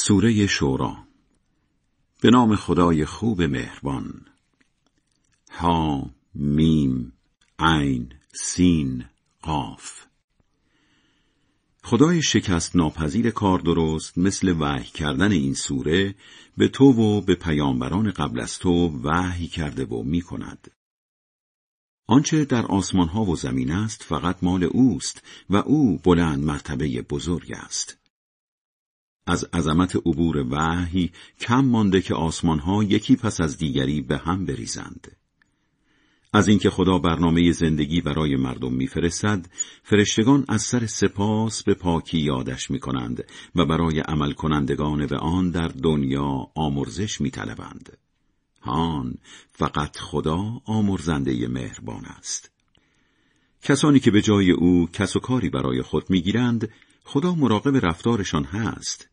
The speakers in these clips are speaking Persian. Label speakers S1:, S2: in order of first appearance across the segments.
S1: سوره شورا به نام خدای خوب مهربان ها میم عین سین قاف خدای شکست ناپذیر کار درست مثل وحی کردن این سوره به تو و به پیامبران قبل از تو وحی کرده و می کند. آنچه در آسمان ها و زمین است فقط مال اوست و او بلند مرتبه بزرگ است. از عظمت عبور وحی کم مانده که آسمان ها یکی پس از دیگری به هم بریزند. از اینکه خدا برنامه زندگی برای مردم میفرستد فرشتگان از سر سپاس به پاکی یادش می کنند و برای عمل کنندگان به آن در دنیا آمرزش می طلبند. هان فقط خدا آمرزنده مهربان است. کسانی که به جای او کس و کاری برای خود می‌گیرند خدا مراقب رفتارشان هست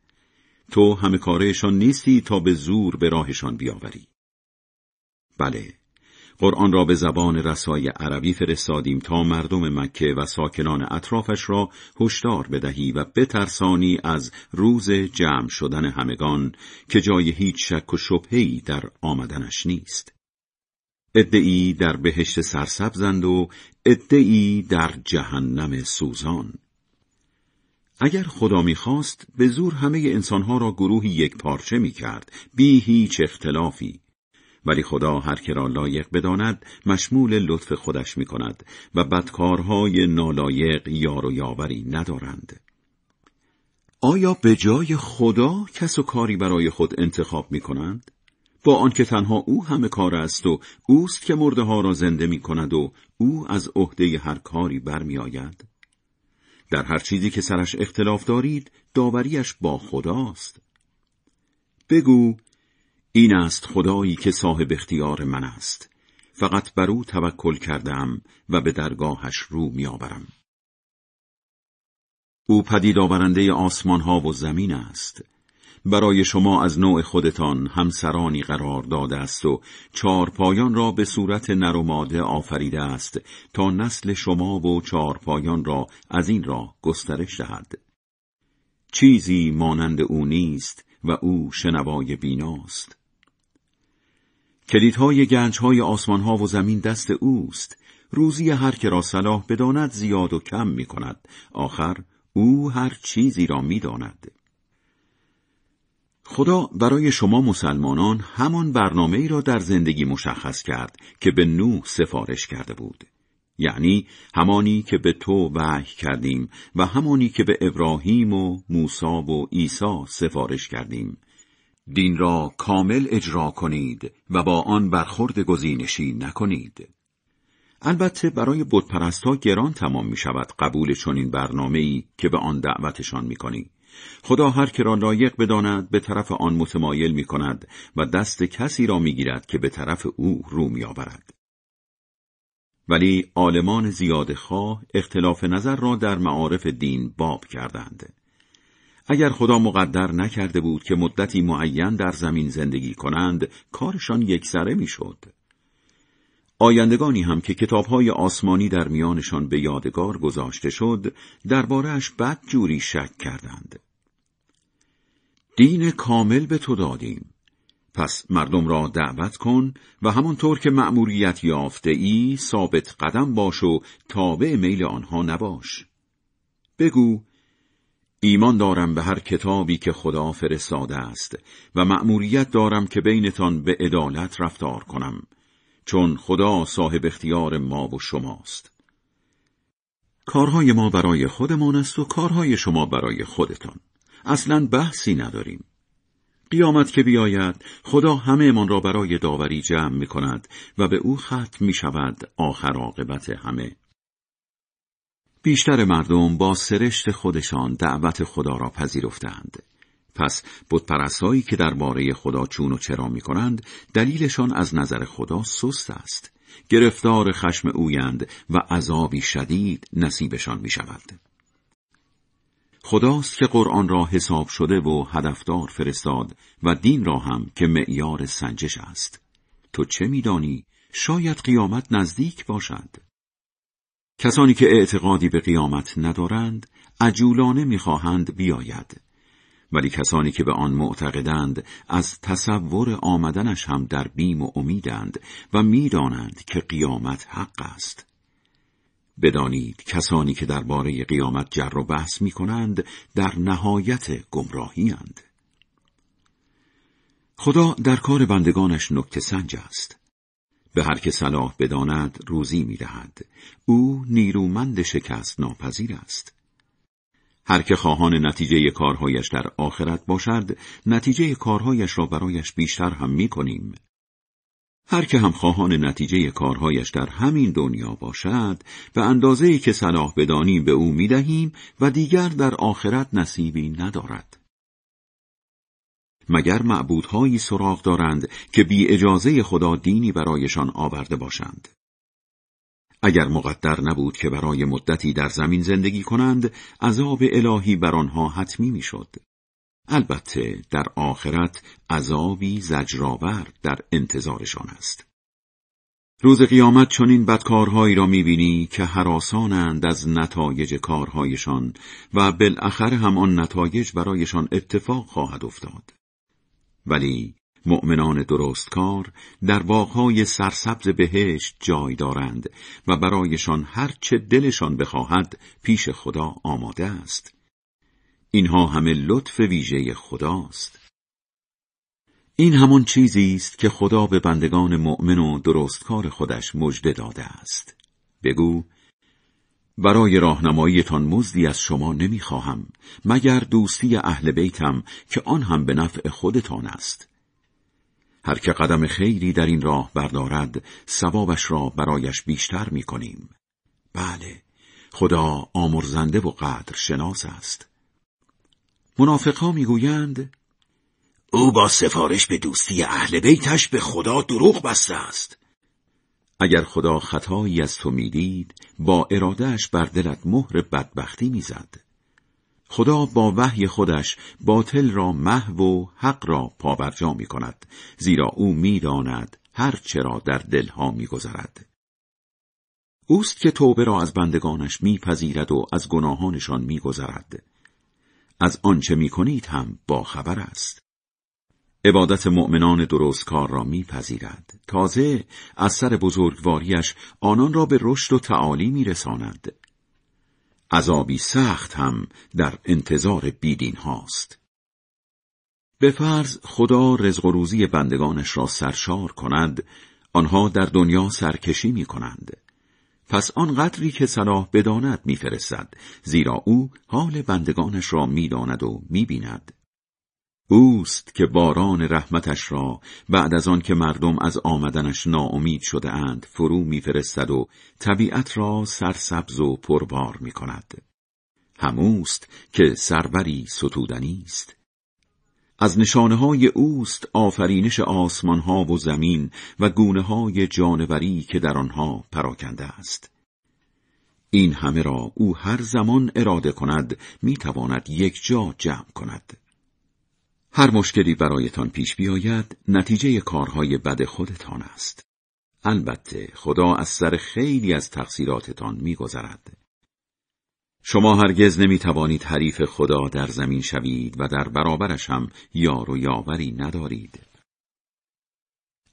S1: تو همه کارهشان نیستی تا به زور به راهشان بیاوری بله قرآن را به زبان رسای عربی فرستادیم تا مردم مکه و ساکنان اطرافش را هشدار بدهی و بترسانی از روز جمع شدن همگان که جای هیچ شک و شبهی در آمدنش نیست. ادعی در بهشت سرسبزند و ادعی در جهنم سوزان. اگر خدا می‌خواست به زور همه انسانها را گروهی یک پارچه می کرد بی هیچ اختلافی ولی خدا هر که را لایق بداند مشمول لطف خودش می کند و بدکارهای نالایق یار و یاوری ندارند. آیا به جای خدا کس و کاری برای خود انتخاب می کنند؟ با آنکه تنها او همه کار است و اوست که مرده ها را زنده می کند و او از عهده هر کاری برمی آید؟ در هر چیزی که سرش اختلاف دارید داوریش با خداست. بگو این است خدایی که صاحب اختیار من است. فقط بر او توکل کردم و به درگاهش رو میآورم. او پدید آورنده آسمان ها و زمین است. برای شما از نوع خودتان همسرانی قرار داده است و چهار پایان را به صورت نر و ماده آفریده است تا نسل شما و چهار پایان را از این را گسترش دهد. چیزی مانند او نیست و او شنوای بیناست. کلیدهای گنجهای آسمانها و زمین دست اوست. روزی هر که را صلاح بداند زیاد و کم می کند آخر او هر چیزی را می داند. خدا برای شما مسلمانان همان برنامه ای را در زندگی مشخص کرد که به نوح سفارش کرده بود یعنی همانی که به تو وحی کردیم و همانی که به ابراهیم و موسی و عیسی سفارش کردیم دین را کامل اجرا کنید و با آن برخورد گزینشی نکنید. البته برای بودپرست گران تمام می شود قبول چنین برنامه ای که به آن دعوتشان می کنی. خدا هر که را لایق بداند به طرف آن متمایل می کند و دست کسی را می گیرد که به طرف او رو می آورد. ولی عالمان زیاد خواه اختلاف نظر را در معارف دین باب کردند. اگر خدا مقدر نکرده بود که مدتی معین در زمین زندگی کنند کارشان یکسره می‌شد. آیندگانی هم که کتابهای آسمانی در میانشان به یادگار گذاشته شد دربارهش بد جوری شک کردند. دین کامل به تو دادیم. پس مردم را دعوت کن و همانطور که مأموریت یافته ای ثابت قدم باش و تابع میل آنها نباش. بگو ایمان دارم به هر کتابی که خدا فرستاده است و مأموریت دارم که بینتان به عدالت رفتار کنم. چون خدا صاحب اختیار ما و شماست. کارهای ما برای خودمان است و کارهای شما برای خودتان. اصلا بحثی نداریم. قیامت که بیاید خدا همه من را برای داوری جمع می کند و به او ختم می شود آخر عاقبت همه. بیشتر مردم با سرشت خودشان دعوت خدا را پذیرفتند. پس بتپرستهایی که درباره خدا چون و چرا می کنند دلیلشان از نظر خدا سست است. گرفتار خشم اویند و عذابی شدید نصیبشان می شود. خداست که قرآن را حساب شده و هدفدار فرستاد و دین را هم که معیار سنجش است. تو چه میدانی؟ شاید قیامت نزدیک باشد. کسانی که اعتقادی به قیامت ندارند عجولانه می‌خواهند بیاید ولی کسانی که به آن معتقدند از تصور آمدنش هم در بیم و امیدند و می‌دانند که قیامت حق است بدانید کسانی که درباره قیامت جر و بحث می کنند در نهایت گمراهی اند. خدا در کار بندگانش نکته سنج است. به هر که صلاح بداند روزی می دهد. او نیرومند شکست ناپذیر است. هر که خواهان نتیجه کارهایش در آخرت باشد، نتیجه کارهایش را برایش بیشتر هم می کنیم. هر که هم خواهان نتیجه کارهایش در همین دنیا باشد به اندازه‌ای که صلاح بدانیم به او می‌دهیم و دیگر در آخرت نصیبی ندارد مگر معبودهایی سراغ دارند که بی اجازه خدا دینی برایشان آورده باشند اگر مقدر نبود که برای مدتی در زمین زندگی کنند عذاب الهی بر آنها حتمی می‌شد البته در آخرت عذابی زجرآور در انتظارشان است. روز قیامت چنین بدکارهایی را می‌بینی که حراسانند از نتایج کارهایشان و بالاخره هم آن نتایج برایشان اتفاق خواهد افتاد. ولی مؤمنان درستکار در باغهای سرسبز بهشت جای دارند و برایشان هر چه دلشان بخواهد پیش خدا آماده است. اینها همه لطف ویژه خداست. این همان چیزی است که خدا به بندگان مؤمن و درستکار خودش مژده داده است. بگو برای راهنماییتان مزدی از شما نمی‌خواهم مگر دوستی اهل بیتم که آن هم به نفع خودتان است. هر که قدم خیری در این راه بردارد ثوابش را برایش بیشتر می‌کنیم. بله خدا آمرزنده و قدر شناس است. منافقها می‌گویند او با سفارش به دوستی اهل بیتش به خدا دروغ بسته است. اگر خدا خطایی از تو می‌دید با ارادهش بر دلت مهر بدبختی می‌زد. خدا با وحی خودش باطل را محو و حق را پابرجا می کند زیرا او می‌داند هر چرا در دلها میگذرد. اوست که توبه را از بندگانش میپذیرد و از گناهانشان میگذرد. از آنچه می کنید هم با خبر است. عبادت مؤمنان درست کار را میپذیرد. تازه از سر بزرگواریش آنان را به رشد و تعالی میرساند. عذابی سخت هم در انتظار بیدین هاست. به فرض خدا رزق و روزی بندگانش را سرشار کند آنها در دنیا سرکشی می کنند. پس آن قدری که صلاح بداند میفرستد زیرا او حال بندگانش را می‌داند و می‌بیند. اوست که باران رحمتش را بعد از آن که مردم از آمدنش ناامید شده اند فرو میفرستد و طبیعت را سرسبز و پربار می کند. هموست که سروری ستودنی است از نشانه های اوست آفرینش آسمان ها و زمین و گونه های جانوری که در آنها پراکنده است. این همه را او هر زمان اراده کند می‌تواند یک جا جمع کند. هر مشکلی برایتان پیش بیاید نتیجه کارهای بد خودتان است. البته خدا از سر خیلی از تقصیراتتان میگذرد. شما هرگز نمی توانید حریف خدا در زمین شوید و در برابرش هم یار و یاوری ندارید.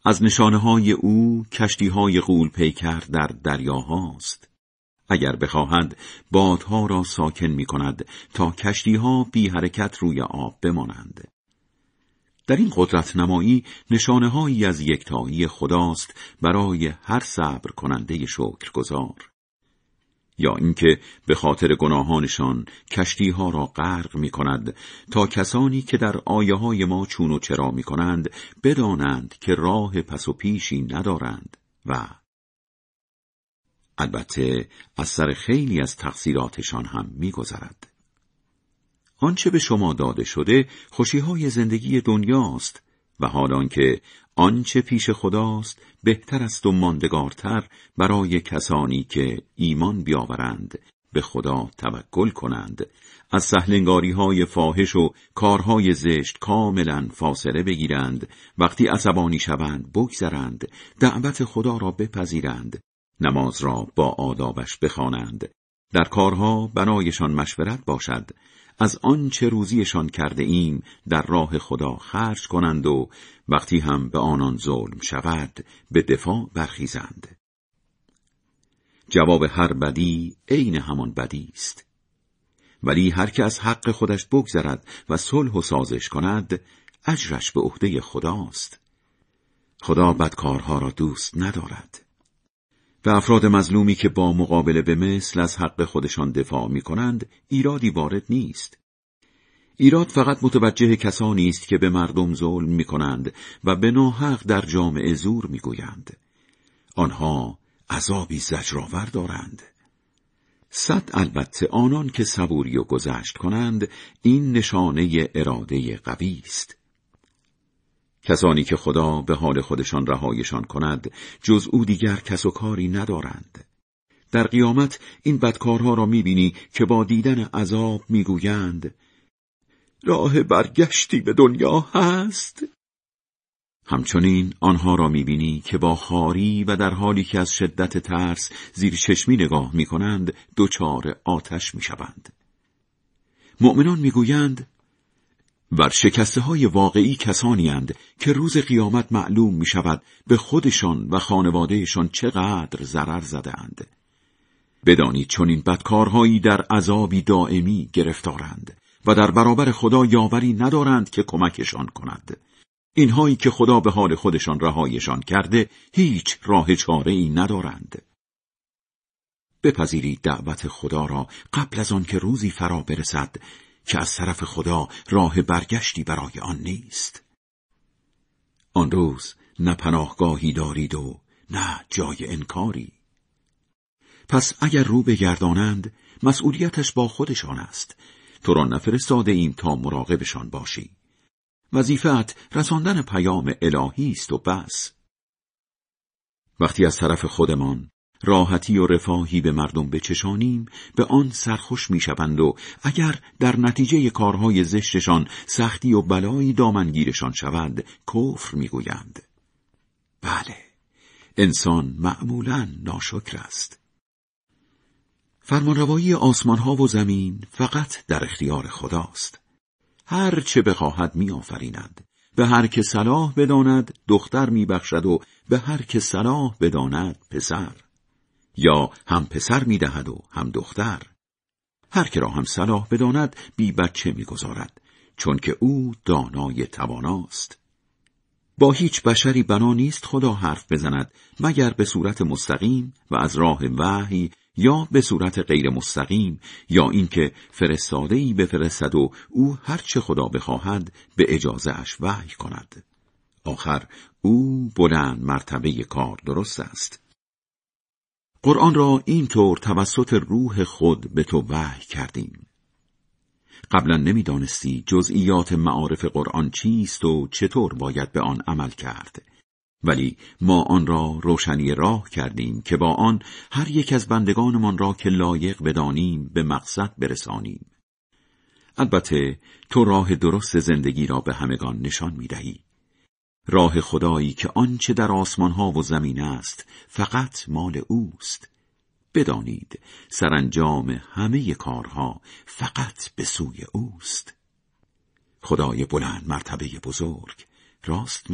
S1: از نشانه های او کشتی های غول پیکر در دریاهاست. اگر بخواهد بادها را ساکن می کند تا کشتی ها بی حرکت روی آب بمانند. در این قدرت نمایی نشانه هایی از یکتایی خداست برای هر صبر کننده شکرگزار. یا اینکه به خاطر گناهانشان کشتی ها را غرق می کند تا کسانی که در آیه های ما چون و چرا می کنند بدانند که راه پس و پیشی ندارند و البته از خیلی از تقصیراتشان هم میگذرد. آنچه به شما داده شده خوشیهای زندگی دنیاست و حالان که آنچه پیش خداست بهتر است و ماندگارتر برای کسانی که ایمان بیاورند به خدا توکل کنند. از سهلنگاری های فاحش و کارهای زشت کاملا فاصله بگیرند. وقتی عصبانی شوند بگذرند. دعوت خدا را بپذیرند. نماز را با آدابش بخوانند. در کارها برایشان مشورت باشد. از آنچه روزیشان کرده ایم در راه خدا خرج کنند و وقتی هم به آنان ظلم شود به دفاع برخیزند. جواب هر بدی عین همان بدی است. ولی هر که از حق خودش بگذرد و صلح و سازش کند اجرش به عهده خداست. خدا بدکارها را دوست ندارد. به افراد مظلومی که با مقابله به مثل از حق خودشان دفاع می کنند ایرادی وارد نیست. ایراد فقط متوجه کسانی است که به مردم ظلم می کنند و به ناحق در جامعه زور می گویند. آنها عذابی زجرآور دارند. صد البته آنان که صبوری و گذشت کنند این نشانه اراده قوی است. کسانی که خدا به حال خودشان رهایشان کند جز او دیگر کس و کاری ندارند. در قیامت این بدکارها را می‌بینی که با دیدن عذاب می‌گویند راه برگشتی به دنیا هست؟ همچنین آنها را می‌بینی که با خاری و در حالی که از شدت ترس زیر چشمی نگاه می‌کنند دچار آتش می‌شوند. مؤمنان می‌گویند شکسته های واقعی کسانی هند که روز قیامت معلوم می شود به خودشان و خانوادهشان چقدر ضرر زده اند. بدانید چون این بدکارهایی در عذابی دائمی گرفتارند و در برابر خدا یاوری ندارند که کمکشان کند. اینهایی که خدا به حال خودشان رهایشان کرده هیچ راه چاره ای ندارند. بپذیرید دعوت خدا را قبل از آن که روزی فرا برسد که از طرف خدا راه برگشتی برای آن نیست. آن روز نه پناهگاهی دارید و نه جای انکاری. پس اگر رو بگردانند مسئولیتش با خودشان است. تو را نفرستاده ایم تا مراقبشان باشی. وظیفت رساندن پیام الهی است و بس. وقتی از طرف خودمان راحتی و رفاهی به مردم بچشانیم به آن سرخوش می‌شوند و اگر در نتیجه کارهای زشتشان سختی و بلایی دامنگیرشان شود کفر می‌گویند. بله انسان معمولا ناشکر است. فرمانروایی آسمان ها و زمین فقط در اختیار خداست. هر چه بخواهد میآفریند. به هر که صلاح بداند دختر میبخشد و به هر که صلاح بداند پسر. یا هم پسر می‌دهد و هم دختر. هر که را هم صلاح بداند بی بچه می‌گذارد چون که او دانای تواناست. با هیچ بشری بنا نیست خدا حرف بزند مگر به صورت مستقیم و از راه وحی یا به صورت غیر مستقیم یا اینکه فرستاده ای بفرستد و او هرچه خدا بخواهد به اجازه اش وحی کند. آخر او بلند مرتبه کار درست است. قرآن را اینطور توسط روح خود به تو وحی کردیم. قبلا نمی‌دانستی جزئیات معارف قرآن چیست و چطور باید به آن عمل کرد. ولی ما آن را روشنی راه کردیم که با آن هر یک از بندگانمان را که لایق بدانیم به مقصد برسانیم. البته تو راه درست زندگی را به همگان نشان می دهی. راه خدایی که آنچه در آسمان ها و زمین است فقط مال اوست. بدانید سرانجام همه کارها فقط به سوی اوست. خدای بلند مرتبه بزرگ راست می